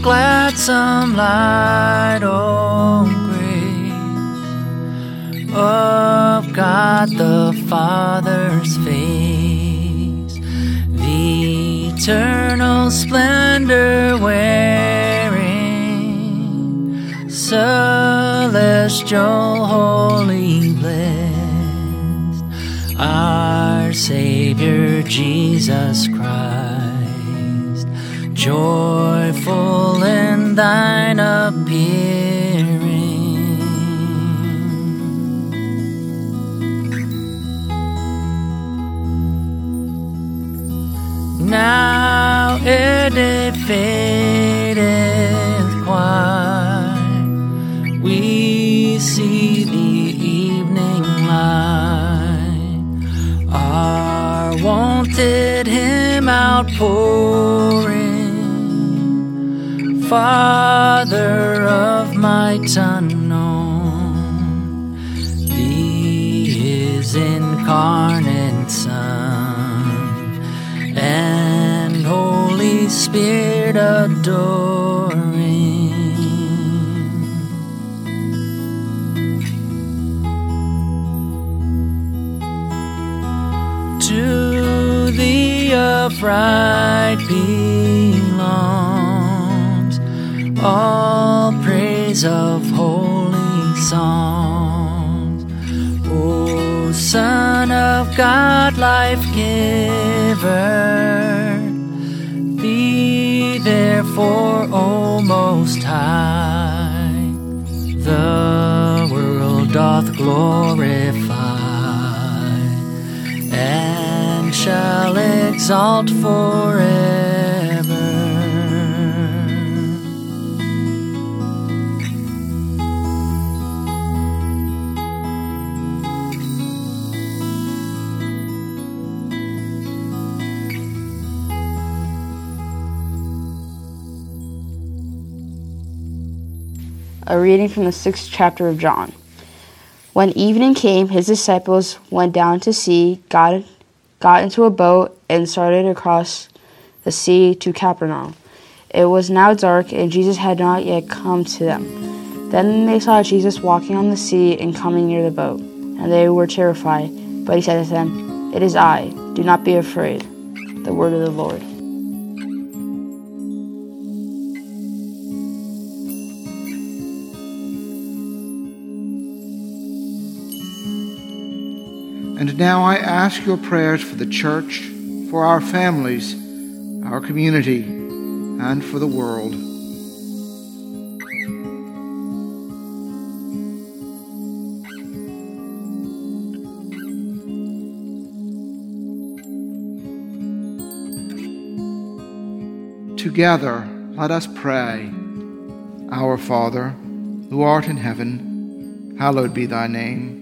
gladsome light, oh, grace of God the Father's face, the eternal splendor wearing, celestial, holy, blessed, our Savior Jesus Christ joyful in thine appearing. Now it fadeth quite, we see the evening light, our wonted hymn outpouring. Father of my unknown, Thee His incarnate Son, and Holy Spirit adoring. To the upright belongs all praise of holy songs. O Son of God, life giver, be therefore, O Most High, the world doth glorify and shall exalt forever. A reading from the sixth chapter of John. When evening came, his disciples went down to sea, got, got into a boat, and started across the sea to Capernaum. It was now dark, and Jesus had not yet come to them. Then they saw Jesus walking on the sea and coming near the boat, and they were terrified. But he said to them, It is I, do not be afraid. The word of the Lord. And now I ask your prayers for the church, for our families, our community, and for the world. Together, let us pray. Our Father, who art in heaven, hallowed be thy name.